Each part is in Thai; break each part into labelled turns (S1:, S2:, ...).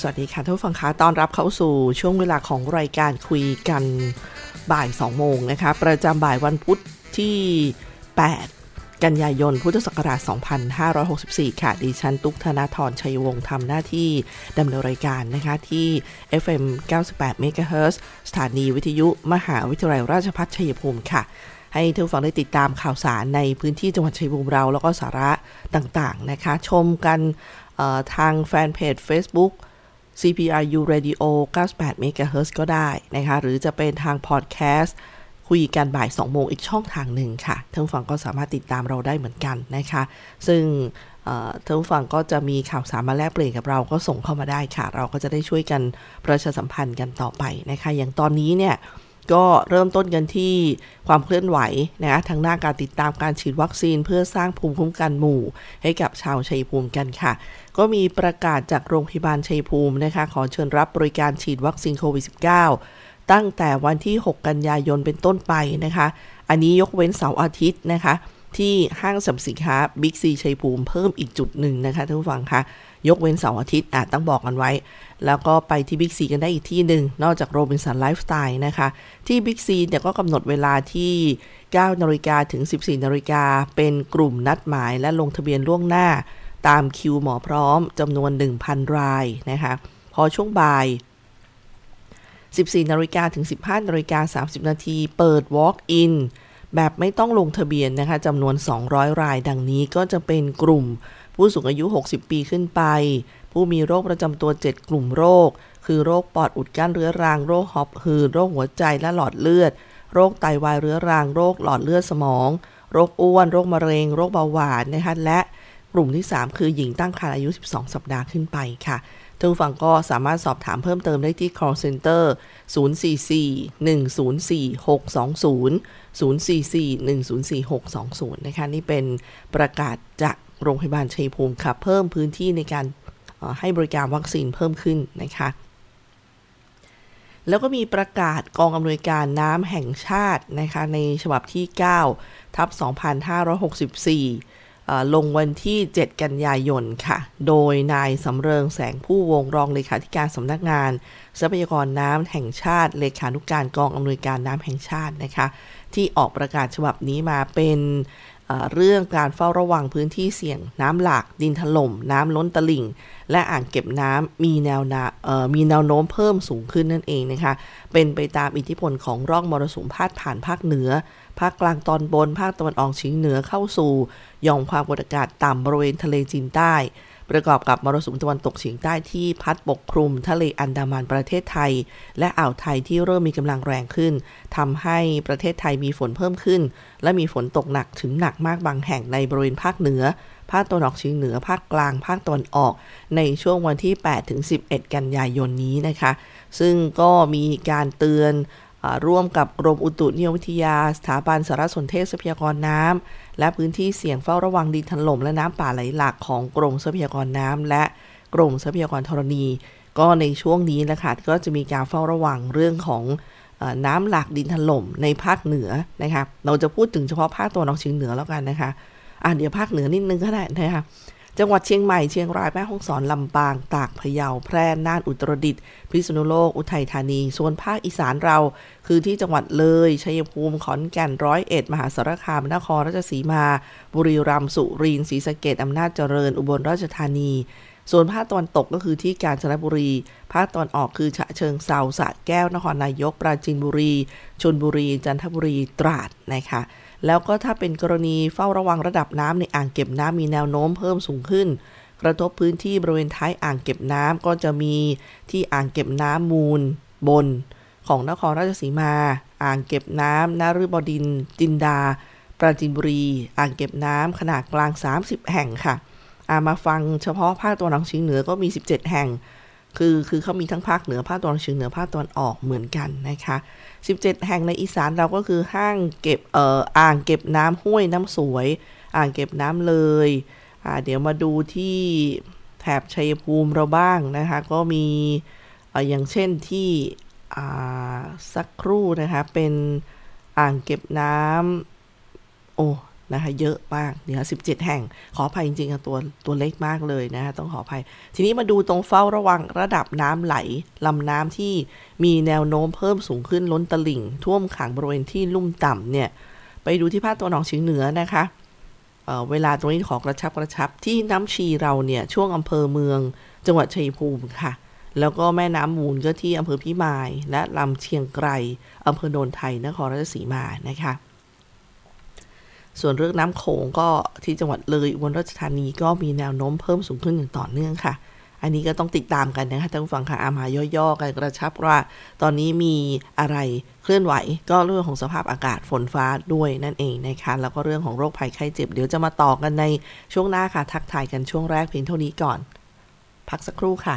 S1: สวัสดีค่ะท่านผู้ฟังคะต้อนรับเข้าสู่ช่วงเวลาของรายการคุยกันบ่าย 2 โมงนะคะ ประจำบ่ายวันพุธที่ 8 กันยายน พุทธศักราช 2564 ค่ะ ดิฉันตุ๊กธนาธรชัยวงศ์ทำหน้าที่ดำเนินรายการนะคะ ที่ FM 98 MHz สถานีวิทยุมหาวิทยาลัยราชภัฏชัยภูมิค่ะให้ท่านฟังได้ติดตามข่าวสารในพื้นที่จังหวัดชัยภูมิเรา แล้วก็สาระต่างๆนะคะ ชมกันทางแฟนเพจ Facebook CPRU Radio 98 MHz ก็ได้นะคะ หรือจะเป็นทางพอดแคสต์คุยกันบ่าย 2 โมงอีกช่องทางหนึ่งค่ะท่านผู้ฟังก็สามารถติดตามเราได้เหมือนกันนะคะ ซึ่งท่านผู้ฟังก็จะมีข่าวสารมาแลกเปลี่ยนกับเราก็ส่งเข้ามาได้ค่ะ เราก็จะได้ช่วยกันประชาสัมพันธ์กันต่อไปนะคะ อย่างตอนนี้เนี่ยก็เริ่มต้นกันที่ความเคลื่อนไหวนะคะทางหน้าการติดตามการฉีดวัคซีนเพื่อสร้างภูมิคุ้มกันหมู่ ให้กับชาวชัยภูมิกันค่ะ ก็มีประกาศจากโรงพยาบาลชัยภูมินะคะขอเชิญรับบริการฉีดวัคซีนโควิด -19 ตั้งแต่วันที่ 6 กันยายนเป็นต้นไปนะคะ อันนี้ยกเว้นเสาร์อาทิตย์นะคะ ที่ห้างสรรพสินค้าบิ๊กซีชัยภูมิเพิ่มอีกจุดหนึ่งนะคะท่านผู้ฟังคะยกเว้นเสาร์อาทิตย์อะต้องบอกกันไว้ แล้วก็ไปที่บิ๊กซีกันได้อีกที่หนึ่ง นอกจากโรบินสันไลฟ์สไตล์นะคะ ที่บิ๊กซีเนี่ยก็กำหนดเวลาที่ 9 นาฬิกาถึง 14 นาฬิกาเป็นกลุ่มนัดหมายและลงทะเบียนล่วงหน้า ตามคิวหมอพร้อมจำนวน 1,000 รายนะคะพอช่วงบ่าย 14นาฬิกาถึง 15นาฬิกา30 นาทีเปิด Walk-in แบบไม่ต้องลงทะเบียนนะคะจำนวน 200 รายดังนี้ก็จะเป็นกลุ่ม ผู้สูงอายุ 60 ปีขึ้นไป ผู้มีโรคประจำตัว 7 กลุ่มโรค คือโรคปอดอุดกั้นเรื้อรัง โรคหอบหืดโรคหัวใจและหลอดเลือด โรคไตวายเรื้อรัง โรคหลอดเลือดสมอง โรคอ้วน โรคมะเร็ง โรคเบาหวานนะคะและ กลุ่มที่ 3 คือหญิงตั้งครรภ์อายุ 12 สัปดาห์ขึ้นไปค่ะท่านผู้ฟังก็สามารถสอบถามเพิ่มเติมได้ที่ call center 044 104 620 044 104 620 นะคะ นี่เป็นประกาศจากโรงพยาบาลชัยภูมิค่ะ เพิ่มพื้นที่ในการให้บริการวัคซีนเพิ่มขึ้นนะคะ แล้วก็มีประกาศกองอำนวยการน้ำแห่งชาตินะคะ ในฉบับที่ 9 ทับ 2564 ลงวันที่ 7 กันยายนค่ะ โดยนายสำเริงแสงผู้วงรองเลขาธิการสำนักงาน ทรัพยากรน้ำแห่งชาติ เลขานุกการกองอำนวยการน้ำแห่งชาตินะคะ ที่ออกประกาศฉบับนี้มาเป็นเรื่องการเฝ้าระวังพื้นที่เสี่ยง น้ำหลาก ดินถล่ม น้ำล้นตลิ่ง และอ่างเก็บน้ำมีแนวนามีแนวโน้มเพิ่มสูงขึ้นนั่นเองนะคะ เป็นไปตามอิทธิพลของร่องมรสุมพาดผ่านภาคเหนือ ภาคกลางตอนบน ภาคตะวันออกเฉียงเหนือเข้าสู่ย่อมความกดอากาศต่ำบริเวณทะเลจีนใต้ ประกอบกับมรสุมตะวันตกเฉียงใต้ที่พัดปกคลุม ทะเลอันดามันประเทศไทย และอ่าวไทยที่เริ่มมีกำลังแรงขึ้นทำให้ประเทศไทยมีฝนเพิ่มขึ้น และมีฝนตกหนักถึงหนักมากบางแห่งในบริเวณภาคเหนือภาคตะวันออกเฉียงเหนือ ภาคกลาง ภาคตะวันออก ในช่วงวันที่ 8 ถึง 11 กันยายนนี้นะคะ ซึ่งก็มีการเตือน ร่วมกับกรมอุตุนิยมวิทยา สถาบันสารสนเทศทรัพยากรน้ำและพื้นที่เสี่ยงเฝ้าระวังดินถล่มและน้ำป่าไหลหลากของกรมทรัพยากรน้ำและกรมทรัพยากรธรณี ก็ในช่วงนี้แหละค่ะก็จะมีการเฝ้าระวังเรื่องของน้ำหลากดินถล่มในภาคเหนือนะคะเราจะพูดถึงเฉพาะภาคตะวันออกเฉียงเหนือแล้วกันนะคะอะเดี๋ยวภาคเหนือนิดนึงก็ได้นะคะ จังหวัดเชียงใหม่ เชียงรายแม่ฮ่องสอนลำปาง ตากพะเยาแพร่น่านอุตรดิตถ์พิษณุโลกอุทัยธานี ส่วนภาคอีสานเรา คือที่จังหวัดเลยชัยภูมิขอนแก่นร้อยเอ็ดมหาสารคามนครราชสีมา บุรีรัมย์สุรินทร์ศรีสะเกดอำนาจเจริญ อุบลราชธานี ส่วนภาคตะวันตกก็คือที่กาญจนบุรี ภาคตะวันออกคือฉะเชิงเซาสระแก้วนครนายก ปราจีนบุรีชนบุรี จันทบุรีตราดนะคะ แล้วก็ถ้าเป็นกรณีเฝ้าระวังระดับน้ำในอ่างเก็บน้ำมีแนวโน้มเพิ่มสูงขึ้น กระทบพื้นที่บริเวณท้ายอ่างเก็บน้ำก็จะมีที่อ่างเก็บน้ำมูล บน ของนครราชสีมา อ่างเก็บน้ำนฤบดิน จินดา ปราจีนบุรี อ่างเก็บน้ำขนาดกลาง 30 แห่งค่ะามาฟังเฉพาะภาคตะวันออกเฉียงเหนือก็มี 17 แห่ง คือคือเขามีทั้งภาคเหนือภาคตะวันออกเฉียงเหนือภาคตะวันออกเหมือนกันนะคะ 17 แห่งในอีสานเราก็คือห้างเก็บเอ่ออ่างเก็บน้ำห้วยน้ำสวย อ่างเก็บน้ำเลยอ่าเดี๋ยวมาดูที่แถบชัยภูมิเราบ้างนะคะ ก็มีเออย่างเช่นที่อ่าสักครู่นะคะ เป็นอ่างเก็บน้ำโอ้ นะคะเยอะมากเนี่ยสิบเจ็ดแห่ง ขออภัยจริงๆตัวตัวเล็กมากเลยนะคะต้องขออภัย ทีนี้มาดูตรงเฝ้าระวังระดับน้ำไหลลำน้ำที่มีแนวโน้มเพิ่มสูงขึ้นล้นตลิ่ง ท่วมขังบริเวณที่ลุ่มต่ำเนี่ยไปดูที่ภาคตะวันออกเฉียงเหนือนะคะเเวลาตรงนี้ขอกระชับกระชับที่น้ำชีเราเนี่ยช่วงอำเภอเมือง จังหวัดชัยภูมิค่ะแล้วก็แม่น้ำมูลก็ที่อำเภอพิมาย และลำเชียงไกรอำเภอโนนไทยนครราชสีมานะคะ ส่วนเรื่องน้ำโขงก็ที่จังหวัดเลยอุบลราชธานีก็มีแนวโน้มเพิ่มสูงขึ้นอย่างต่อเนื่องค่ะ อันนี้ก็ต้องติดตามกันนะคะท่านผู้ฟังค่ะอามาย่อๆกันกระชับว่า ตอนนี้มีอะไรเคลื่อนไหว ก็เรื่องของสภาพอากาศฝนฟ้าด้วยนั่นเองนะคะแล้วก็เรื่องของโรคภัยไข้เจ็บเดี๋ยวจะมาต่อกันในช่วงหน้าค่ะ ทักทายกันช่วงแรกเพียงเท่านี้ก่อน พักสักครู่ค่ะ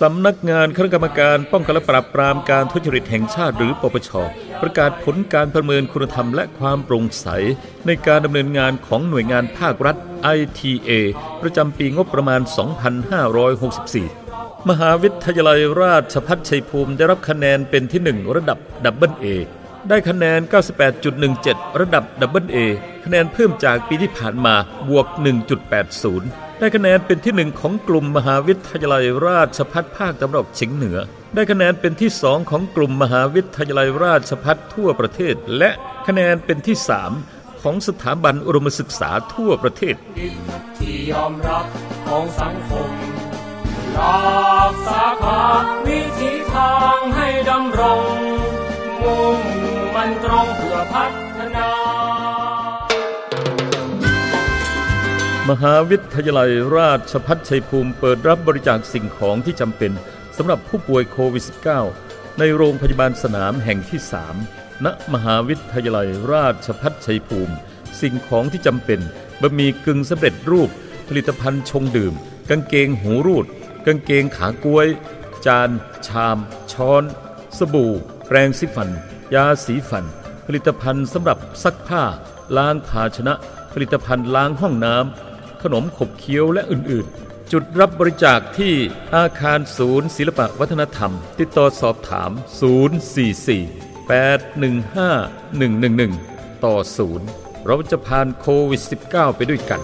S2: สำนักงานคณะกรรมการป้องกันและปราบปรามการทุจริตแห่งชาติหรือปปช ประกาศผลการประเมินคุณธรรมและความโปร่งใส ในการดำเนินงานของหน่วยงานภาครัฐ ITA ประจำปีงบประมาณ 2564 มหาวิทยาลัยราชภัฏชัยภูมิได้รับคะแนนเป็นที่ 1 ระดับ double A ได้คะแนน 98.17 ระดับ double A คะแนนเพิ่มจากปีที่ผ่านมาบวก 1.80 ได้คะแนนเป็นที่หนึ่งของกลุ่มมหาวิทยาลัยราชภัฏภาคตะวันออกเฉียงเหนือ ได้คะแนนเป็นที่สองของกลุ่มมหาวิทยาลัยราชภัฏทั่วประเทศ และคะแนนเป็นที่สามของสถาบันอุดมศึกษาทั่วประเทศ
S3: ที่ยอมรับของสังคมหลากสาขาวิธีทางให้ดำรง มุ่งมันตรงเพื่อพัฒนา ม
S2: หาวิทยาลัยราชพัฒชัยภูมิเปิดรับบริจาคสิ่งของที่จำเป็นสำหรับผู้ป่วยโควิด -19 ในโรงพยาบาลสนามแห่งที่ 3 ณ มหาวิทยาลัยราชพัฒชัยภูมิ สิ่งของที่จำเป็นบะหมี่กึ่งสำเร็จรูป ผลิตภัณฑ์ชงดื่ม กางเกงหูรูด กางเกงขากล้วย จาน ชาม ช้อน สบู่ แปรงสีฟัน ยาสีฟัน ผลิตภัณฑ์สำหรับซักผ้า ล้างภาชนะ ผลิตภัณฑ์ล้างห้องน้ำ ขนมขบเคี้ยวและอื่นๆ จุดรับบริจาคที่อาคารศูนย์ศิลปวัฒนธรรม ติดต่อสอบถาม 044 815 111 ต่อ 0 เราจะผ่านโควิด -19 ไปด้วยกัน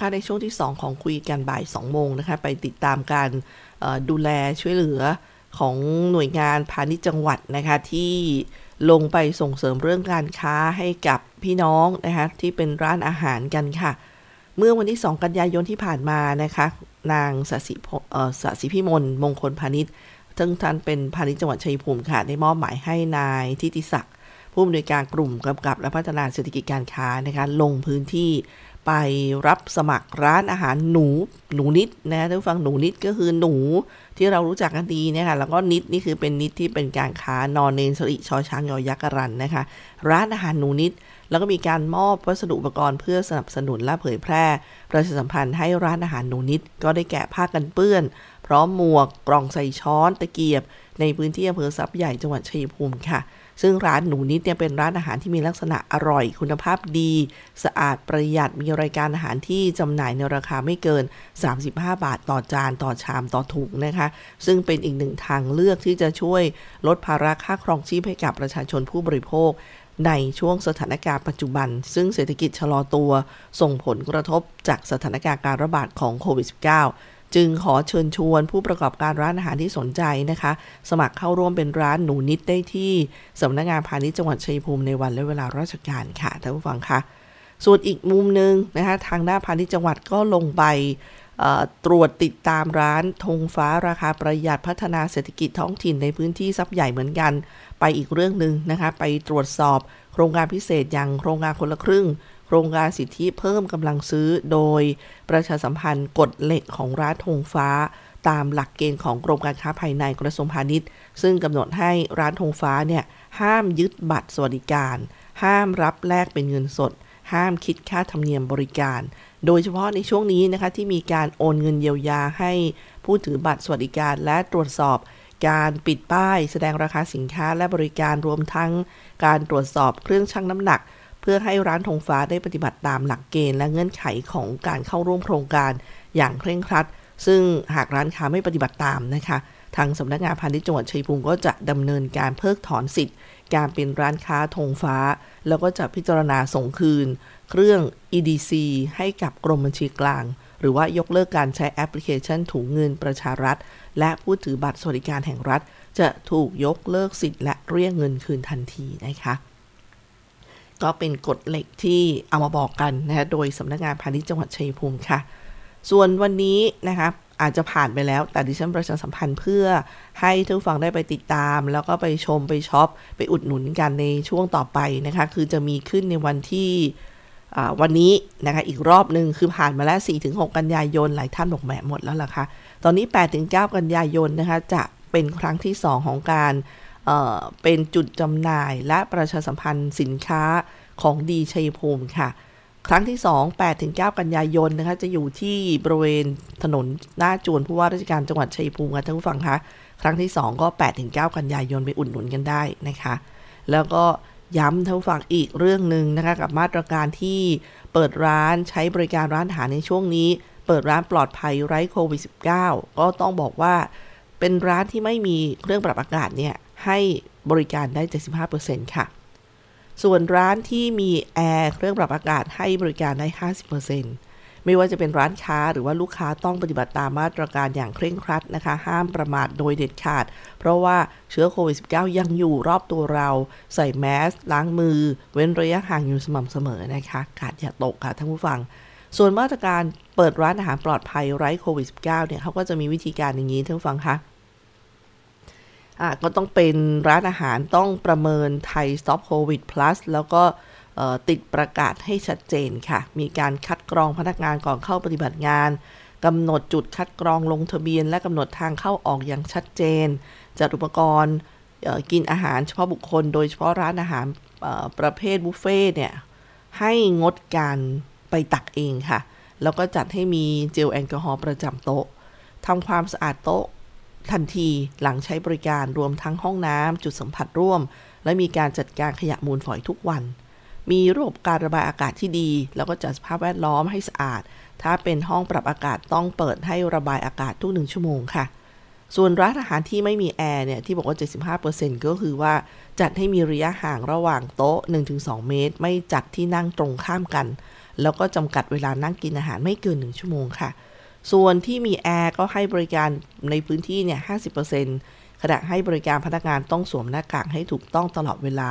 S1: คะในช่วงที่ 2 ของคุยกันบ่าย 2 โมงนะคะ ไปติดตามการดูแลช่วยเหลือของหน่วยงานพาณิชย์จังหวัดนะคะที่ลงไปส่งเสริมเรื่องการค้าให้กับพี่น้องนะคะที่เป็นร้านอาหารกันค่ะ เมื่อวันที่ 2 กันยายนที่ผ่านมานะคะนางสสิสสิพิมลมงคลพาณิชย์ซึ่งท่านเป็นพาณิชย์จังหวัดชัยภูมิค่ะได้มอบหมายให้นายทิติศักดิ์ผู้อำนวยการกลุ่มกำกับและพัฒนาเศรษฐกิจการค้านะคะลงพื้นที่ ไปรับสมัครร้านอาหารหนูหนูนิดนะท่านฟังหนูนิดก็คือหนูที่เรารู้จักกันดีนะคะแล้วก็นิดนี่คือเป็นนิดที่เป็นการค้านอนเนนสริชอช้างยอยักษ์รันนะคะ ร้านอาหารหนูนิด แล้วก็มีการมอบวัสดุอุปกรณ์เพื่อสนับสนุนและเผยแพร่ ประชาสัมพันธ์ให้ร้านอาหารหนูนิด ก็ได้แกะผ้ากันเปื้อน พร้อมหมวกกล่องใส่ช้อนตะเกียบ ในพื้นที่อำเภอทรัพย์ใหญ่จังหวัดชัยภูมิค่ะ ซึ่งร้านหนูนิดเนี่ยเป็นร้านอาหารที่มีลักษณะอร่อย คุณภาพดี สะอาดประหยัดมีรายการอาหารที่จำหน่ายในราคาไม่เกิน 35 บาทต่อจานต่อชามต่อถุงนะคะ ซึ่งเป็นอีกหนึ่งทางเลือกที่จะช่วยลดภาระค่าครองชีพให้กับประชาชนผู้บริโภคในช่วงสถานการณ์ปัจจุบัน ซึ่งเศรษฐกิจชะลอตัว ส่งผลกระทบจากสถานการณ์การระบาดของโควิด -19 จึงขอเชิญชวนผู้ประกอบการร้านอาหารที่สนใจนะคะ สมัครเข้าร่วมเป็นร้านหนูนิดได้ที่สำนักงงานพาณิชย์จังหวัดชัยภูมิในวันและเวลาราชการค่ะท่านผู้ฟังคะส่วนอีกมุมหนึ่งนะคะทางหน้าพาณิชย์จังหวัดก็ลงไปตรวจติดตามร้านธงฟ้าราคาประหยัดพัฒนาเศรษฐกิจท้องถิ่นในพื้นที่ซับใหญ่เหมือนกัน ไปอีกเรื่องหนึ่งนะคะ ไปตรวจสอบโครงการพิเศษอย่างโครงการคนละครึ่ง โครงการสิทธิเพิ่มกำลังซื้อโดยประชาสัมพันธ์กฎเหล็กของร้านธงฟ้า ตามหลักเกณฑ์ของกรมการค้าภายในกระทรวงพาณิชย์ ซึ่งกำหนดให้ร้านธงฟ้าเนี่ยห้ามยึดบัตรสวัสดิการ ห้ามรับแลกเป็นเงินสด ห้ามคิดค่าธรรมเนียมบริการ โดยเฉพาะในช่วงนี้นะคะที่มีการโอนเงินเยียวยาให้ผู้ถือบัตรสวัสดิการและตรวจสอบการปิดป้ายแสดงราคาสินค้าและบริการรวมทั้งการตรวจสอบเครื่องชั่งน้ำหนัก เพื่อให้ร้านธงฟ้าได้ปฏิบัติตามหลักเกณฑ์และเงื่อนไขของการเข้าร่วมโครงการอย่างเคร่งครัด ซึ่งหากร้านค้าไม่ปฏิบัติตามนะคะ ทางสำนักงานพาณิชย์จังหวัดชัยภูมิก็จะดำเนินการเพิกถอนสิทธิ์ การเป็นร้านค้าธงฟ้า แล้วก็จะพิจารณาส่งคืน เครื่อง EDC ให้กับกรมบัญชีกลาง หรือว่ายกเลิกการใช้แอปพลิเคชันถุงเงินประชารัฐ และผู้ถือบัตรสวัสดิการแห่งรัฐ จะถูกยกเลิกสิทธิ์และเรียกเงินคืนทันทีนะคะ ก็เป็นกฎเหล็กที่เอามาบอกกันนะคะโดยสำนักงานพาณิชย์จังหวัดชัยภูมิค่ะ ส่วนวันนี้นะคะอาจจะผ่านไปแล้ว แต่ดิฉันประชาสัมพันธ์เพื่อให้ทุกฟังได้ไปติดตาม แล้วก็ไปชมไปช็อป ไปอุดหนุนกันในช่วงต่อไปนะคะ คือจะมีขึ้นในวันที่วันนี้นะคะอีกรอบหนึ่งคือผ่านมาแล้ว 4-6 กันยายน หลายท่านบอกแหมหมดแล้วล่ะค่ะ ตอนนี้ 8-9 กันยายนนะคะจะเป็นครั้งที่ 2 ของการ เป็นจุดจำหน่ายและประชาสัมพันธ์สินค้าของดีชัยภูมิค่ะ ครั้งที่ 2 8ถึง9กันยายนนะคะจะอยู่ที่บริเวณถนนหน้าจวนผู้ว่าราชการจังหวัดชัยภูมิค่ะท่านผู้ฟังคะครั้งที่ 2 ก็8ถึง9กันยายนไปอุดหนุนกันได้นะคะ แล้วก็ย้ำท่านผู้ฟังอีกเรื่องหนึ่งนะคะกับมาตรการที่เปิดร้านใช้บริการร้านอาหารในช่วงนี้ เปิดร้านปลอดภัยไร้โควิด -19 ก็ต้องบอกว่าเป็นร้านที่ไม่มีเครื่องปรับอากาศเนี่ย ให้บริการได้ 75%ค่ะ ส่วนร้านที่มีแอร์เครื่องปรับอากาศให้บริการได้ 50%ไม่ว่าจะเป็นร้านค้าหรือว่าลูกค้าต้องปฏิบัติตามมาตรการอย่างเคร่งครัดนะคะ ห้ามประมาทโดยเด็ดขาด เพราะว่าเชื้อโควิด -19 ยังอยู่รอบตัวเรา ใส่แมสล้างมือ เว้นระยะห่างอยู่สม่ำเสมอนะคะ กาดอย่าตกค่ะท่านผู้ฟังส่วนมาตรการเปิดร้านอาหารปลอดภัยไร้โควิด -19 เนี่ยเขาก็จะมีวิธีการอย่างนี้ท่านผู้ฟังคะ ก็ต้องเป็นร้านอาหารต้องประเมินไทย Stop COVID Plus แล้วก็ติดประกาศให้ชัดเจนค่ะ มีการคัดกรองพนักงานก่อนเข้าปฏิบัติงานกำหนดจุดคัดกรองลงทะเบียน และกำหนดทางเข้าออกอย่างชัดเจน จัดอุปกรณ์กินอาหารเฉพาะบุคคล โดยเฉพาะร้านอาหารประเภทบุฟเฟ่เนี่ยให้งดการไปตักเองค่ะ แล้วก็จัดให้มีเจลแอลกอฮอล์ประจำโต๊ะทำความสะอาดโต๊ะ ทันทีหลังใช้บริการรวมทั้งห้องน้ำจุดสัมผัสร่วม และมีการจัดการขยะมูลฝอยทุกวัน มีระบบการระบายอากาศที่ดี แล้วก็จัดสภาพแวดล้อมให้สะอาด ถ้าเป็นห้องปรับอากาศต้องเปิดให้ระบายอากาศทุกหนึ่งชั่วโมงค่ะ ส่วนร้านอาหารที่ไม่มีแอร์เนี่ยที่บอกว่า 75%ก็คือว่าจัดให้มีระยะห่างระหว่างโต๊ะ 1-2 เมตร ไม่จัดที่นั่งตรงข้ามกัน แล้วก็จำกัดเวลานั่งกินอาหารไม่เกิน 1 ชั่วโมงค่ะ ส่วนที่มีแอร์ก็ให้บริการในพื้นที่เนี่ย50%ขณะให้บริการพนักงานต้องสวมหน้ากากให้ถูกต้องตลอดเวลา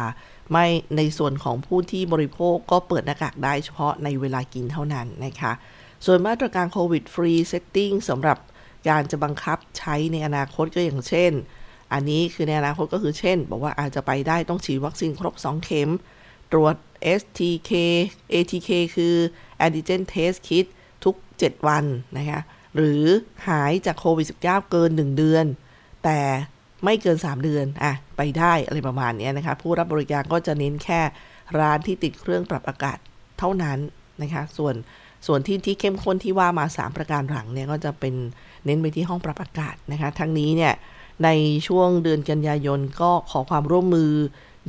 S1: ไม่ในส่วนของผู้ที่บริโภคก็เปิดหน้ากากได้เฉพาะในเวลากินเท่านั้นนะคะ ส่วนมาตรการ COVID free setting สำหรับการจะบังคับใช้ในอนาคตก็อย่างเช่น อันนี้คือในอนาคตก็คือเช่น บอกว่าอาจจะไปได้ต้องฉีดวัคซีนครบ 2 เข็ม ตรวจ STK ATK คือ Antigen Test Kit 7 วันนะคะหรือหายจากโควิด -19 เกิน 1 เดือน แต่ไม่เกิน 3 เดือนอะไปได้อะไรประมาณนี้นะคะ ผู้รับบริการก็จะเน้นแค่ร้านที่ติดเครื่องปรับอากาศเท่านั้นนะคะ ส่วนส่วนที่ที่เข้มข้นที่ว่ามา 3 ประการหลังเนี่ยก็จะเป็นเน้นไปที่ห้องปรับอากาศนะคะ ทั้งนี้เนี่ยในช่วงเดือนกันยายนก็ขอความร่วมมือ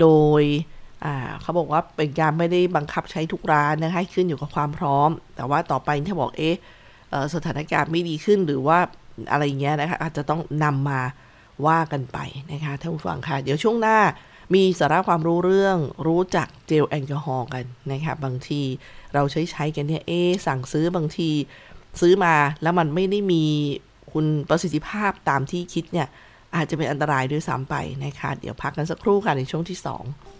S1: โดย เขาบอกว่าเป็นการไม่ได้บังคับใช้ทุกร้านนะให้ขึ้นอยู่กับความพร้อม แต่ว่าต่อไปถ้าบอกเอ๊ะสถานการณ์ไม่ดีขึ้นหรือว่าอะไรเงี้ยนะคะอาจจะต้องนำมาว่ากันไปนะคะท่านผู้ฟังค่ะ เดี๋ยวช่วงหน้ามีสาระความรู้เรื่องรู้จักเจลแอลกอฮอล์กันนะคะบางทีเราใช้ใช้กันเนี่ยเอ๊สั่งซื้อบางทีซื้อมาแล้วมันไม่ได้มีคุณประสิทธิภาพตามที่คิดเนี่ยอาจจะเป็นอันตรายด้วยซ้ำไปนะคะ เดี๋ยวพักกันสักครู่ค่ะในช่วงที่ 2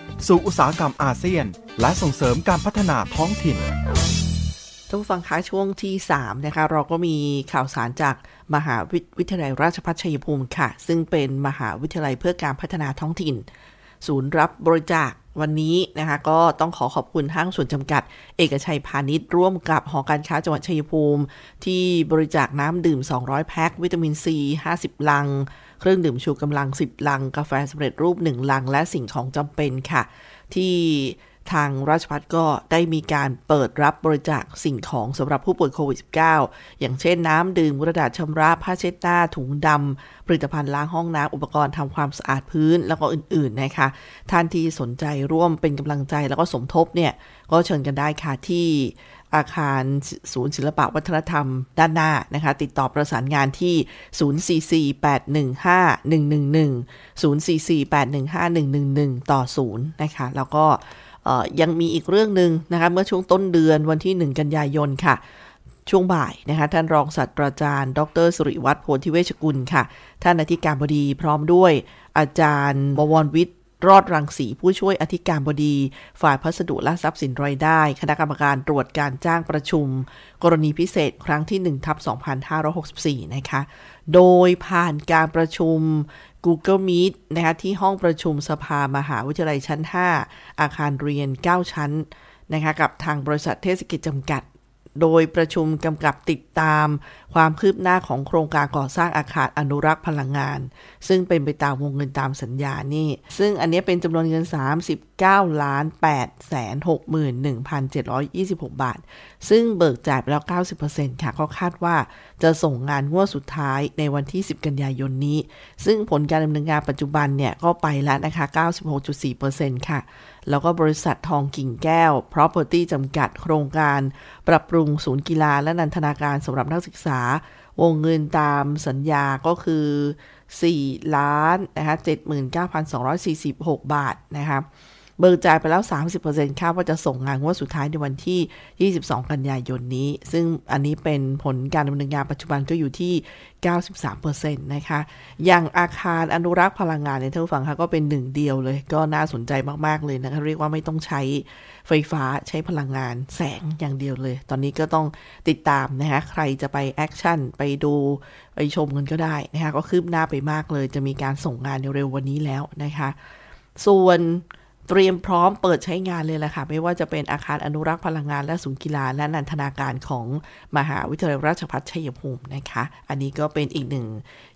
S4: สู่อุตสาหกรรมอาเซียน และส่งเสริมการพัฒนาท้องถิ่น
S1: ท่านผู้ฟังคะช่วงที่ 3 นะคะ เราก็มีข่าวสารจากมหาวิทยาลัยราชภัฏชัยภูมิค่ะ ซึ่งเป็นมหาวิทยาลัยเพื่อการพัฒนาท้องถิ่น ศูนย์รับบริจาควันนี้นะคะก็ต้องขอขอบคุณห้างส่วนจำกัด เอกชัยพาณิชย์ร่วมกับหอการค้าจังหวัดชัยภูมิ ที่บริจาคน้ำดื่ม 200 แพ็ควิตามินซี 50 ลัง เครื่องดื่มชูกำลัง 10 ลัง กาแฟสำเร็จรูป 1 ลัง และสิ่งของจำเป็นค่ะ ที่ ทางราชพัฒก็ได้มีการเปิดรับบริจาคสิ่งของสำหรับผู้ป่วยโควิด -19 อย่างเช่นน้ำดื่มกระดาษชำระผ้าเช็ดหน้า ถุงดำผลิตภัณฑ์ล้างห้องน้ำอุปกรณ์ทำความสะอาดพื้น แล้วก็อื่น ๆ นะคะ ท่านที่สนใจร่วมเป็นกำลังใจแล้วก็สมทบเนี่ย ก็เชิญกันได้ค่ะที่อาคารศูนย์ศิลปวัฒนธรรมด้านหน้านะคะ ติดต่อประสานงานที่ 044815111 044815111 ต่อ 0 นะคะ แล้วก็ ยังมีอีกเรื่องหนึ่งนะคะเมื่อช่วงต้นเดือนวันที่ 1 กันยายนค่ะ ช่วงบ่ายนะคะท่านรองศาสตราจารย์ ดรสุริวัตรโพธิเวชกุลค่ะ ท่านอธิการบดีพร้อมด้วยอาจารย์บวรวิทย์รอดรังสีผู้ช่วยอธิการบดี ฝ่ายพัสดุและทรัพย์สินรายได้ คณะกรรมการตรวจการจ้างประชุม กรณีพิเศษครั้งที่1ทับ2564 นะคะ โดยผ่านการประชุม Google Meet นะคะที่ห้องประชุมสภามหาวิทยาลัยชั้น 5 อาคารเรียน 9 ชั้นนะคะกับทางบริษัทเทศกิจจำกัด โดยประชุมกำกับติดตามความคืบหน้าของโครงการก่อสร้างอาคารอนุรักษ์พลังงาน ซึ่งเป็นไปตามวงเงินตามสัญญานี่ ซึ่งอันนี้เป็นจำนวนเงิน 39ล้าน8แสน61,726 บาท ซึ่งเบิกจ่ายไปแล้ว 90%ค่ะก็คาดว่าจะส่งงานงวดสุดท้ายในวันที่ 10 กันยายนนี้ ซึ่งผลการดำเนินงานปัจจุบันเนี่ยก็ไปแล้วนะคะ 96.4%ค่ะ แล้วก็บริษัททองกิ่งแก้ว Property จำกัดโครงการ ปรับปรุงศูนย์กีฬาและนันทนาการสำหรับนักศึกษา วงเงินตามสัญญาก็คือ 4 ล้านนะคะ79,246 บาทนะคะ เบิกจ่ายไปแล้ว 30%คาดว่าจะส่งงานงวดสุดท้ายในวันที่ 22 กันยายนนี้ ซึ่งอันนี้เป็นผลการดำเนินงานปัจจุบันก็อยู่ที่ 93%นะคะ อย่างอาคารอนุรักษ์พลังงานในท่านผู้ฟังคะก็เป็นหนึ่งเดียวเลย ก็น่าสนใจมาก ๆ เลยนะคะ เรียกว่าไม่ต้องใช้ไฟฟ้าใช้พลังงานแสงอย่างเดียวเลย ตอนนี้ก็ต้องติดตามนะคะ ใครจะไปแอคชั่นไปดูไปชมกันก็ได้นะคะ ก็คืบหน้าไปมากเลย จะมีการส่งงานเร็ววันนี้แล้วนะคะ ส่วน เตรียมพร้อมเปิดใช้งานเลยแหละค่ะ ไม่ว่าจะเป็นอาคารอนุรักษ์พลังงานและศูนย์กีฬาและนันทนาการของมหาวิทยาลัยราชภัฏชัยภูมินะคะ อันนี้ก็เป็นอีกหนึ่ง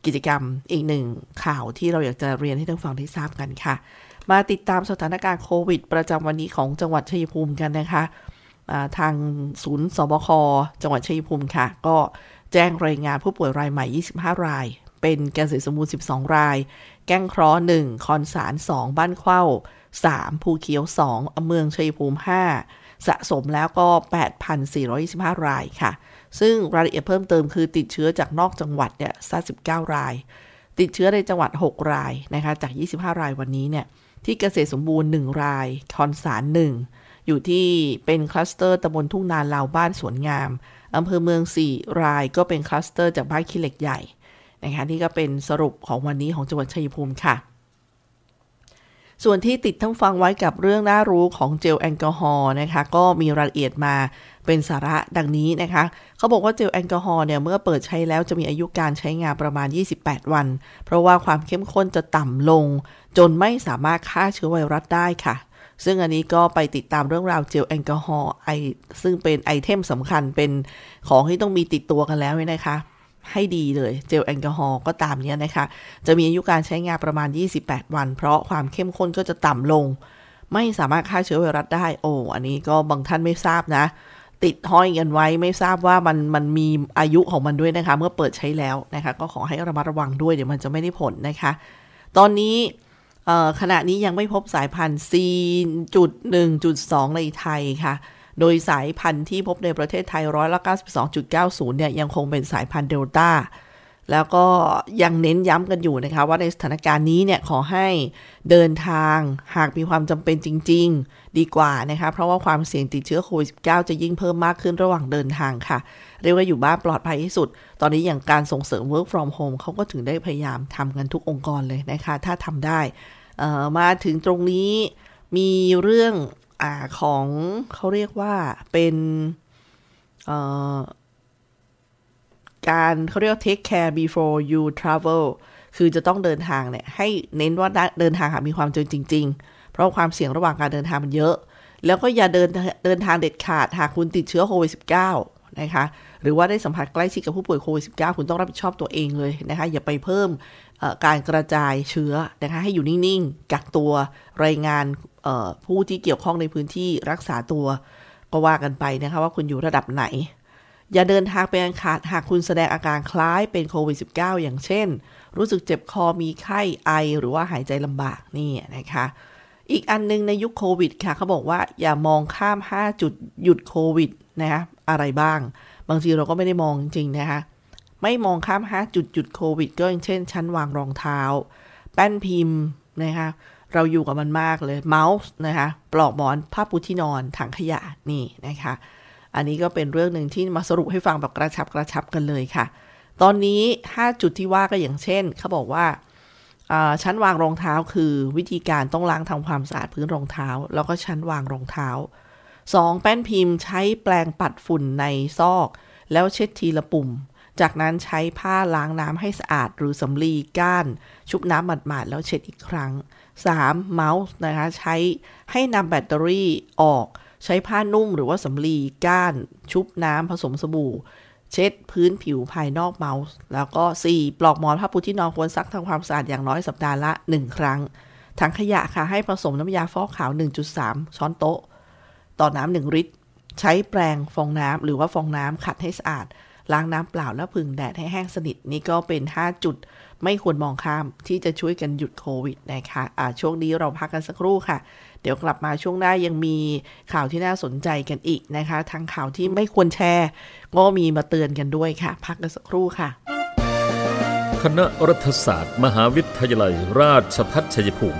S1: กิจกรรมอีกหนึ่งข่าวที่เราอยากจะเรียนให้ท่านฟังได้ทราบกันค่ะ มาติดตามสถานการณ์โควิด ประจำวันนี้ของจังหวัดชัยภูมิกันนะคะทางศูนย์สบคจังหวัดชัยภูมิค่ะ ก็แจ้งรายงานผู้ป่วยรายใหม่ 25 ราย เป็นแกนเสียสมบูรณ์12 ราย แก้งเคราะห์1คอนสาร 2 บ้านเข้า 3 ภูเขียว2อเมืองชัยภูมิ 5 สะสมแล้วก็ 8,425 รายค่ะ ซึ่งรายละเอียดเพิ่มเติมคือติดเชื้อจากนอกจังหวัดเนี่ย39 ราย ติดเชื้อในจังหวัด 6 รายนะคะ จาก 25 รายวันนี้เนี่ย ที่เกษตรสมบูรณ์ 1 ราย คอนสาร 1 อยู่ที่เป็นคลัสเตอร์ตำบลทุ่งนาลาวบ้านสวนงาม อำเภอเมือง 4 รายก็เป็นคลัสเตอร์จากบ้านขี้เหล็กใหญ่นะคะนี่ก็เป็นสรุปของวันนี้ของจังหวัดชัยภูมิค่ะ ส่วนที่ติดทั้งฟังไว้กับเรื่องน่ารู้ของเจลแอลกอฮอล์นะคะ ก็มีรายละเอียดมาเป็นสาระดังนี้นะคะ เขาบอกว่าเจลแอลกอฮอล์เนี่ยเมื่อเปิดใช้แล้วจะมีอายุการใช้งานประมาณ 28 วัน เพราะว่าความเข้มข้นจะต่ำลง จนไม่สามารถฆ่าเชื้อไวรัสได้ค่ะซึ่งอันนี้ก็ไปติดตามเรื่องราวเจลแอลกอฮอล์ไอซึ่งเป็น item สำคัญเป็นของที่ต้องมีติดตัวกันแล้วนะคะ ให้ดีเลย เจลแอลกอฮอล์ก็ตามเนี้ยนะคะ จะมีอายุการใช้งานประมาณ 28 วัน เพราะความเข้มข้นก็จะต่ำลง ไม่สามารถฆ่าเชื้อไวรัสได้ โอ้ อันนี้ก็บางท่านไม่ทราบนะ ติดห้อยกันไว้ไม่ทราบว่ามันมันมีอายุของมันด้วยนะคะ เมื่อเปิดใช้แล้วนะคะ ก็ขอให้ระมัดระวังด้วยเดี๋ยวมันจะไม่ได้ผลนะคะ ตอนนี้ขณะนี้ยังไม่พบสายพันธุ์ C.1.2 ในไทยค่ะ โดยสายพันธุ์ที่พบในประเทศไทยร้อยละ92.90 เนี่ยยังคงเป็นสายพันธุ์เดลต้า แล้วก็ยังเน้นย้ำกันอยู่นะคะ ว่าในสถานการณ์นี้เนี่ยขอให้เดินทางหากมีความจำเป็นจริง ๆ ดีกว่านะคะ เพราะว่าความเสี่ยงติดเชื้อโควิด -19 จะยิ่งเพิ่มมากขึ้นระหว่างเดินทางค่ะ เรียกว่าอยู่บ้านปลอดภัยที่สุด ตอนนี้อย่างการส่งเสริม work from home เขาก็ถึงได้พยายามทำกันทุกองค์กรเลยนะคะ ถ้าทำได้มาถึงตรงนี้มีเรื่อง อของเขาเรียกว่าเป็นการเขาเรียก take care before you travel คือจะต้องเดินทางเนี่ย ให้เน้นว่าเดินทางหามีความจำจริง ๆ เพราะความเสี่ยงระหว่างการเดินทางมันเยอะ แล้วก็อย่าเดินเดินทางเด็ดขาด หากคุณติดเชื้อโควิด -19 นะคะ หรือว่าได้สัมผัสใกล้ชิดกับผู้ป่วยโควิด -19 คุณต้องรับผิดชอบตัวเองเลยนะคะ อย่าไปเพิ่ม การกระจายเชื้อนะคะให้อยู่นิ่งๆ กักตัวรายงานผู้ที่เกี่ยวข้องในพื้นที่รักษาตัวก็ว่ากันไปนะคะว่าคุณอยู่ระดับไหน อย่าเดินทางไปอังขาดหากคุณแสดงอาการคล้ายเป็นโควิด -19 อย่างเช่น รู้สึกเจ็บคอมีไข้ไอหรือว่าหายใจลำบากนี่นะคะ อีกอันนึงในยุคโควิดค่ะเขาบอกว่าอย่ามองข้าม 5 จุดหยุดโควิดนะคะอะไรบ้าง บางทีเราก็ไม่ได้มองจริงๆนะคะ ไม่มองข้าม5จุดหยุดโควิด ก็อย่างเช่น ชั้นวางรองเท้า แป้นพิมพ์นะคะเราอยู่กับมันมากเลยเมาส์นะคะปลอกหมอนผ้าปูที่นอนถังขยะนี่นะคะ อันนี้ก็เป็นเรื่องหนึ่งที่มาสรุปให้ฟังแบบกระชับกระชับกันเลยค่ะ ตอนนี้ 5 จุดที่ว่าก็อย่างเช่นเขาบอกว่าชั้นวางรองเท้าคือวิธีการต้องล้างทำความสะอาดพื้นรองเท้า แล้วก็ชั้นวางรองเท้า 2. แป้นพิมพ์ใช้แปลงปัดฝุ่นในซอก แล้วเช็ดทีละปุ่ม จากนั้นใช้ผ้าล้างน้ำให้สะอาดหรือสำลีก้าน ชุบน้ำหมาดๆแล้วเช็ดอีกครั้ง 3. เมาส์นะคะใช้ให้นำแบตเตอรี่ออก ใช้ผ้านุ่มหรือว่าสำลีก้าน ชุบน้ำผสมสบู่ เช็ดพื้นผิวภายนอกเมาส์ แล้วก็ 4. ปลอกหมอนผ้าปูที่นอนควรซักทำความสะอาดอย่างน้อยสัปดาห์ละ 1 ครั้ง ถังขยะค่ะให้ผสมน้ำยาฟอกขาว 1.3 ช้อนโต๊ะ ต่อน้ำหนึ่งลิตร ใช้แปรงฟองน้ำหรือว่าฟองน้ำขัดให้สะอาด ล้างน้ำเปล่าแล้วพึ่งแดดให้แห้งสนิท นี่ก็เป็น 5 จุดไม่ควรมองข้ามที่จะช่วยกันหยุดโควิดนะคะะช่วงนี้เราพักกันสักครู่ค่ะ เดี๋ยวกลับมาช่วงหน้ายังมีข่าวที่น่าสนใจกันอีกนะคะ ทั้งข่าวที่ไม่ควรแชร์ ก็มีมาเตือนกันด้วยค่ะ พักกันสักครู่ค่ะ
S2: คณะรัฐศาสตร์ มหาวิทยาลัย ราชพัฒชัยภูมิ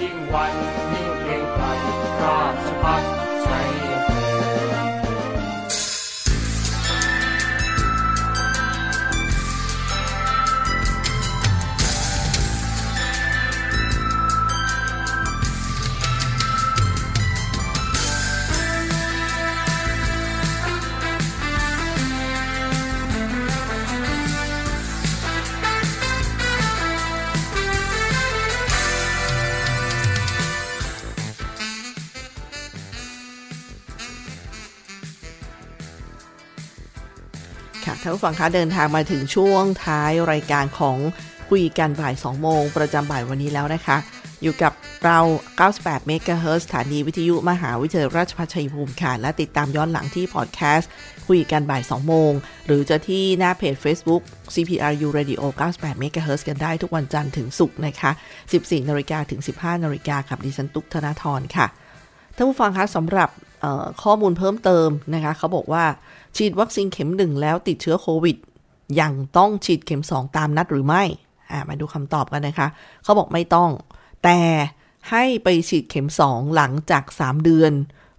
S3: ยิ่
S1: ค่ะท่านผู้ฟังคะเดินทางมาถึงช่วงท้ายรายการของคุยกันบ่าย 2 โมง ประจำบ่ายวันนี้แล้วนะคะ อยู่กับเรา 98เมกะเฮิรตซ์สถานีวิทยุมหาวิทยาลัยราชภัฏชัยภูมิค่ะ และติดตามย้อนหลังที่พอดแคสต์ คุยกันบ่าย 2 โมง หรือจะที่หน้าเพจ Facebook CPRU Radio 98เมกะเฮิรตซ์กันได้ทุกวันจันทร์ถึงศุกร์นะคะ 14 นาฬิกาถึง 15 นาฬิกากับดิฉันตุ๊กธนาธรค่ะท่านผู้ฟังคะสำหรับ ข้อมูลเพิ่มเติมนะคะ เขาบอกว่าฉีดวัคซีนเข็มหนึ่งแล้วติดเชื้อโควิด ยังต้องฉีดเข็ม2ตามนัดหรือไม่มาดูคำตอบกันนะคะ เขาบอกไม่ต้อง แต่ให้ไปฉีดเข็ม2หลังจาก 3 เดือน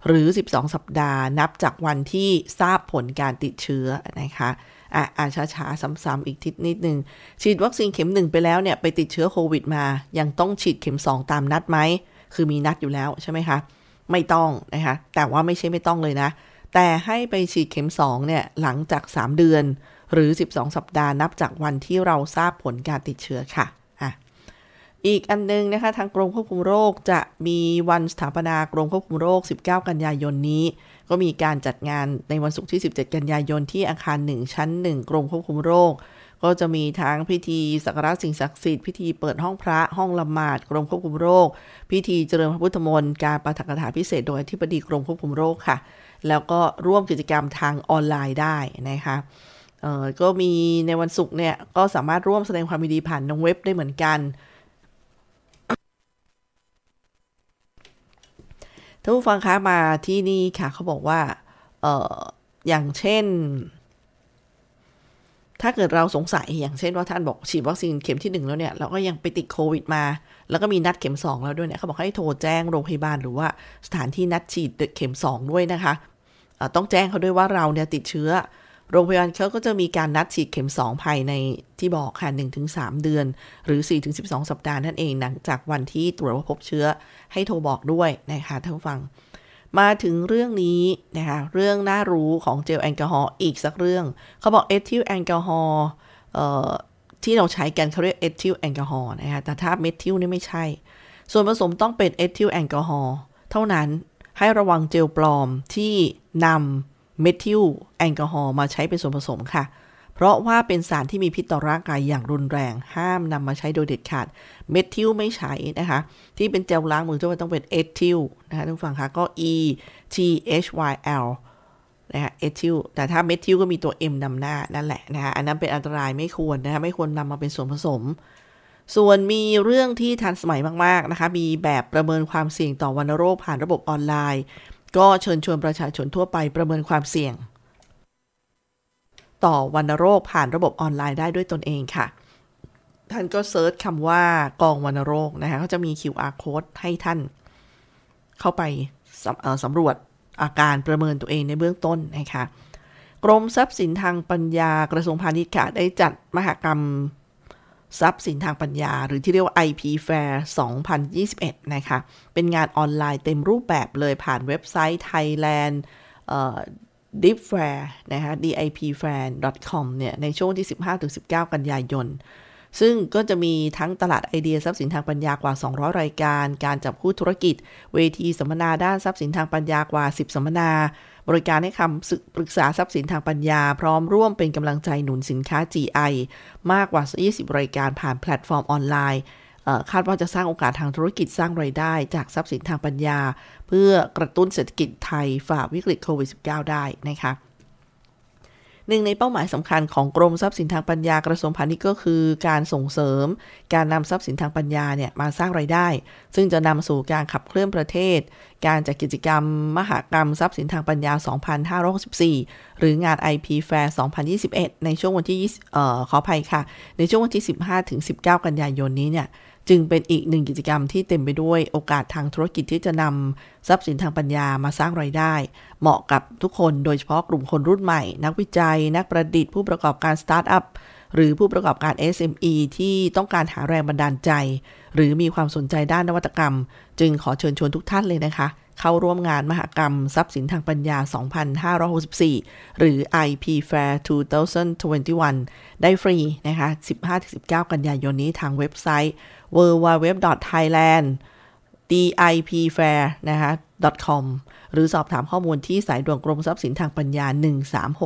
S1: หรือ 12 สัปดาห์ นับจากวันที่ทราบผลการติดเชื้อนะคะอะอ่าช้าๆ ซ้ำๆอีกทิศนิดนึง ฉีดวัคซีนเข็ม1ไปแล้วเนี่ยไปติดเชื้อโควิดมา ยังต้องฉีดเข็ม2ตามนัดไหม คือมีนัดอยู่แล้วใช่ไหมคะ ไม่ต้องนะคะแต่ว่าไม่ใช่ไม่ต้องเลยนะ แต่ให้ไปฉีดเข็ม2เนี่ยหลังจาก 3 เดือน หรือ 12 สัปดาห์นับจากวันที่เราทราบผลการติดเชื้อค่ะอะ อีกอันนึงนะคะ ทางกรมควบคุมโรคจะมีวันสถาปนากรมควบคุมโรค 19 กันยายนนี้ ก็มีการจัดงานในวันศุกร์ที่ 17 กันยายนที่อาคาร 1 ชั้น 1 กรมควบคุมโรค ก็จะมีทั้งพิธีสักการะสิ่งศักดิ์สิทธิ์พิธีเปิดห้องพระห้องละหมาดกรมควบคุมโรค พิธีเจริญพระพุทธมนต์การปาฐกถาพิเศษโดยอธิบดีกรมควบคุมโรคค่ะ แล้วก็ร่วมกิจกรรมทางออนไลน์ได้นะคะเออก็มีในวันศุกร์เนี่ยก็สามารถร่วมแสดงความดีผ่านทางเว็บได้เหมือนกันท่านผู้ฟังคะมาที่นี่ค่ะเขาบอกว่าเอออย่างเช่น ถ้าเกิดเราสงสัยอย่างเช่นว่าท่านบอกฉีดวัคซีนเข็มที่หนึ่งแล้วเนี่ย เราก็ยังไปติดโควิดมา แล้วก็มีนัดเข็มสองแล้วด้วยเนี่ยเขาบอกให้โทรแจ้งโรงพยาบาลหรือว่าสถานที่นัดฉีดเข็มสองด้วยนะคะต้องแจ้งเขาด้วยว่าเราเนี่ยติดเชื้อ โรงพยาบาลเขาก็จะมีการนัดฉีดเข็ม 2 ภายในที่บอกค่ะ1-3 เดือน หรือ 4-12 สัปดาห์นั่นเองหลังจากวันที่ตรวจว่าพบเชื้อให้โทรบอกด้วยนะคะท่านผู้ฟัง มาถึงเรื่องนี้นะคะเรื่องน่ารู้ของเจลแอลกอฮอล์อีกสักเรื่อง เขาบอกเอทิลแอลกอฮอล์ที่เราใช้กันเขาเรียกเอทิลแอลกอฮอล์นะคะแต่ถ้าเมทิลนี่ไม่ใช่ ส่วนผสมต้องเป็นเอทิลแอลกอฮอล์เท่านั้นให้ระวังเจลปลอมที่นำเมทิลแอลกอฮอล์มาใช้เป็นส่วนผสมค่ะ เพราะว่าเป็นสารที่มีพิษต่อร่างกายอย่างรุนแรง ห้ามนำมาใช้โดยเด็ดขาด เมทิลไม่ใช้นะคะ ที่เป็นเจลล้างมือจะต้องเป็นเอทิลนะคะผู้ฟังคะก็ E T H Y L นะคะเอทิลแต่ถ้าเมทิลก็มีตัว M นำหน้านั่นแหละนะคะอันนั้นเป็นอันตรายไม่ควรนะคะไม่ควรนำมาเป็นส่วนผสม ส่วนมีเรื่องที่ทันสมัยมาก ๆ นะคะ มีแบบประเมินความเสี่ยงต่อวัณโรคผ่านระบบออนไลน์ ก็เชิญชวนประชาชนทั่วไปประเมินความเสี่ยง ต่อวัณโรคผ่านระบบออนไลน์ได้ด้วยตนเองค่ะ ท่านก็ search คำว่ากองวัณโรคนะคะเขาจะมี QR code ให้ท่าน เข้าไปสำสำรวจอาการประเมินตัวเองในเบื้องต้นนะคะกรมทรัพย์สินทางปัญญากระทรวงพาณิชย์ค่ะได้จัดมหกรรมทรัพย์สินทางปัญญา หรือที่เรียกว่า IP Fair 2021 นะคะ เป็นงานออนไลน์เต็มรูปแบบเลยผ่านเว็บไซต์ Thailand dipfair นะคะ dipfair.com เนี่ยในช่วงที่ 15-19 กันยายน ซึ่งก็จะมีทั้งตลาดไอเดียทรัพย์สินทางปัญญากว่า 200 รายการ การจับคู่ธุรกิจ เวทีสัมมนาด้านทรัพย์สินทางปัญญากว่า 10 สัมมนา บริการให้คำปรึกษาทรัพย์สินทางปัญญา พร้อมร่วมเป็นกำลังใจหนุนสินค้า GI มากกว่า 20 รายการผ่านแพลตฟอร์มออนไลน์ คาดว่าจะสร้างโอกาสทางธุรกิจสร้างไรายได้ จากทรัพย์สินทางปัญญา เพื่อกระตุ้นเศรษฐกิจไทยฝ่าวิกฤตโควิด -19 ได้นะคะหนึ่งในเป้าหมายสำคัญของกรมทรัพย์สินทางปัญญากระทรวงพาณิชย์ก็คือ การส่งเสริม การนำทรัพย์สินทางปัญญาเนี่ยมาสร้างไรายได้ ซึ่งจะนำสู่การขับเคลื่อนประเทศ การจัดกิจกรรม มหกรรมทรัพย์สินทางปัญญา 2564 หรืองาน IP Fair 2021 ในช่วงวันที่เอ่อ ขออภัยค่ะ ในช่วงวันที่ 15-19 กันยายนนี้เนี่ย จึงเป็นอีกหนึ่งกิจกรรมที่เต็มไปด้วยโอกาสทางธุรกิจที่จะนำทรัพย์สินทางปัญญามาสร้างไรายได้ เหมาะกับทุกคนโดยเฉพาะกลุ่มคนรุ่นใหม่ นักวิจัย นักประดิษฐ์ผู้ประกอบการสตาร์ทอัพหรือผู้ประกอบการ SME ที่ต้องการหาแรงบันดาลใจ หรือมีความสนใจด้านนวัตกรรม จึงขอเชิญชวนทุกท่านเลยนะคะ เข้าร่วมงานมหกรรม ทรัพย์สินทางปัญญา 2564 หรือ IP Fair 2021 ได้ฟรีนะคะ 15-19 กันยายนนี้ทางเว็บไซต์ www.thailand ipfair นะคะ .com หรือสอบถามข้อมูลที่สายด่วนกรมทรัพย์สินทางปัญญา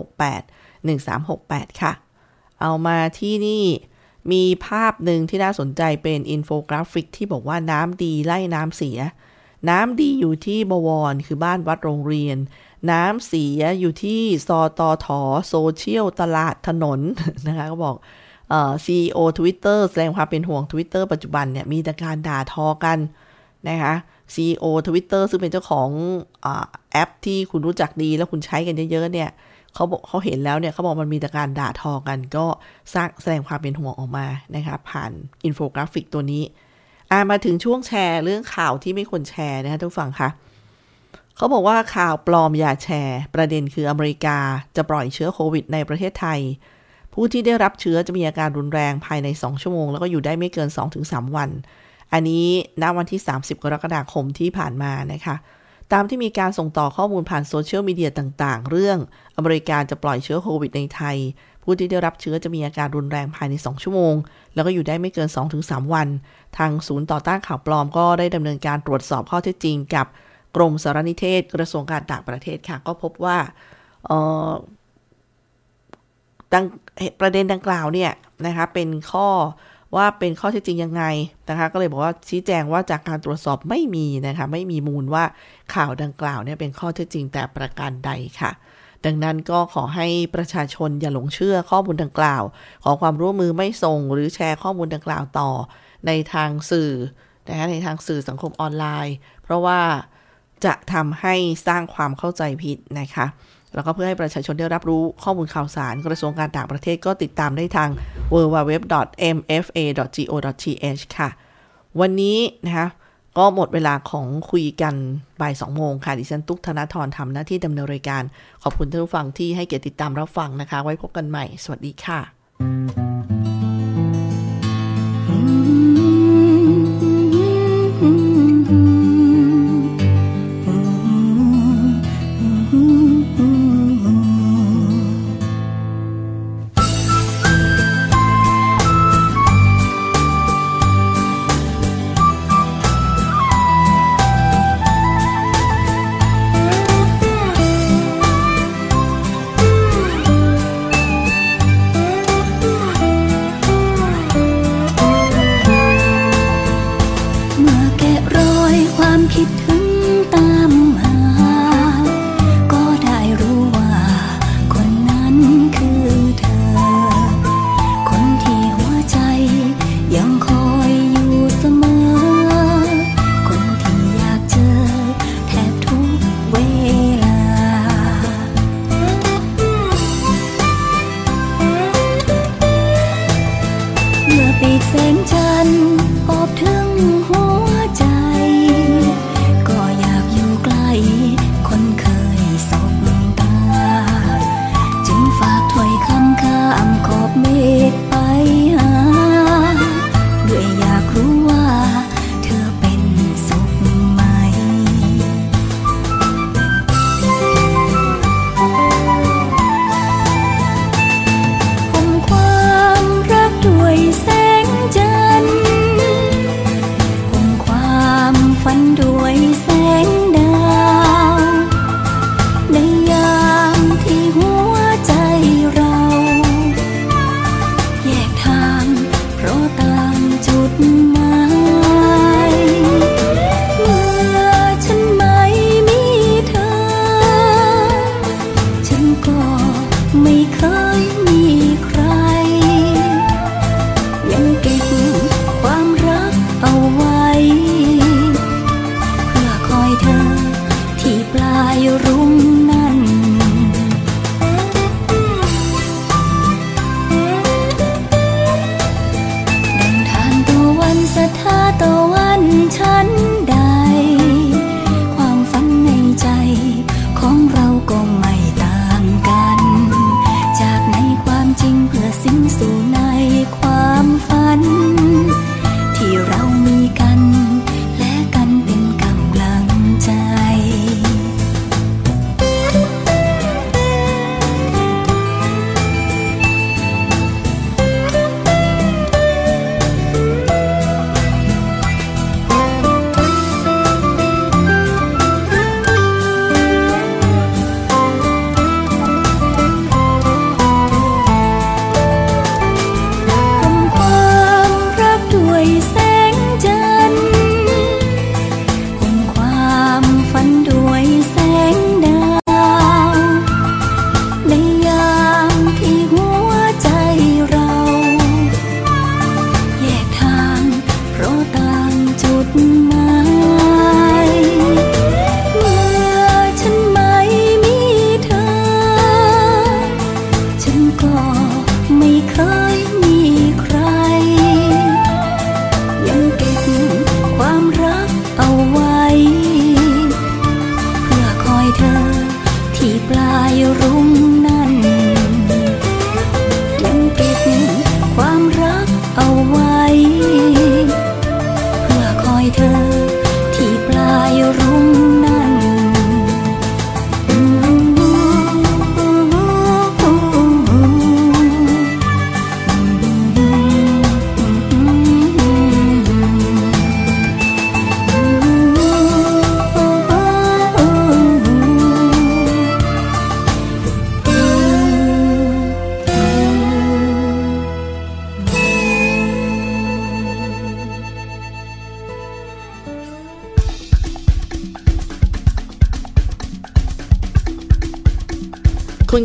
S1: 1368 1368 ค่ะ เอามาที่นี่มีภาพหนึ่งที่น่าสนใจเป็นอินโฟกราฟิกที่บอกว่าน้ำดีไล่น้ำเสีย น้ำดีอยู่ที่บวร คือบ้านวัดโรงเรียน น้ำเสียอยู่ที่ซอตอถอโซเชียลตลาดถนนนะคะก็บอก CEO Twitter แสดงความเป็นห่วง Twitter ปัจจุบันเนี่ย มีแต่การด่าทอกันนะคะ CEO Twitter ซึ่งเป็นเจ้าของแอปที่คุณรู้จักดีแล้วคุณใช้กันเยอะๆเนี่ยเขาบอกเขาเห็นแล้วเนี่ยเขาบอกมันมีแต่การด่าทอกัน ก็สร้างแสดงความเป็นห่วงออกมานะคะผ่านอินโฟกราฟิกตัวนี้อามาถึงช่วงแชร์เรื่องข่าวที่ไม่ควรแชร์นะคะทุกฝั่งคะเขาบอกว่าข่าวปลอมอย่าแชร์ ประเด็นคืออเมริกาจะปล่อยเชื้อโควิดในประเทศไทย ผู้ที่ได้รับเชื้อจะมีอาการรุนแรงภายใน 2 ชั่วโมง แล้วก็อยู่ได้ไม่เกิน 2-3 วัน อันนี้ณวันที่ 30 กรกฎาคมที่ผ่านมานะคะตามที่มีการส่งต่อข้อมูลผ่านโซเชียลมีเดียต่างๆ เรื่องอเมริกาจะปล่อยเชื้อโควิดในไทย ผู้ที่ได้รับเชื้อจะมีอาการรุนแรงภายใน 2 ชั่วโมง แล้วก็อยู่ได้ไม่เกิน 2-3 วัน ทางศูนย์ต่อต้านข่าวปลอมก็ได้ดำเนินการตรวจสอบข้อเท็จจริงกับกรมสารนิเทศ กระทรวงการต่างประเทศค่ะ ก็พบว่า ดังประเด็นดังกล่าวเนี่ยนะคะเป็นข้อว่าเป็นข้อเท็จจริงยังไงนะคะ ก็เลยบอกว่าชี้แจงว่าจากการตรวจสอบไม่มีนะคะ ไม่มีมูลว่าข่าวดังกล่าวเนี่ยเป็นข้อเท็จจริงแต่ประการใดค่ะ ดังนั้นก็ขอให้ประชาชนอย่าหลงเชื่อข้อมูลดังกล่าว ขอความร่วมมือไม่ส่ง หรือแชร์ข้อมูลดังกล่าวต่อ ในทางสื่อนะคะในทางสื่อสังคมออนไลน์ เพราะว่าจะทำให้สร้างความเข้าใจผิดนะคะ แล้วก็เพื่อให้ประชาชนได้รับรู้ข้อมูลข่าวสาร กระทรวงการต่างประเทศก็ติดตามได้ทาง www.mfa.go.th ค่ะ วันนี้นะคะก็หมดเวลาของคุยกันบ่ายสองโมงค่ะ ดิฉันตุ๊กธนาธรทำหน้าที่ดำเนินรายการ ขอบคุณท่านผู้ฟังที่ให้เกียรติติดตามรับฟังนะคะ ไว้พบกันใหม่ สวัสดีค่ะ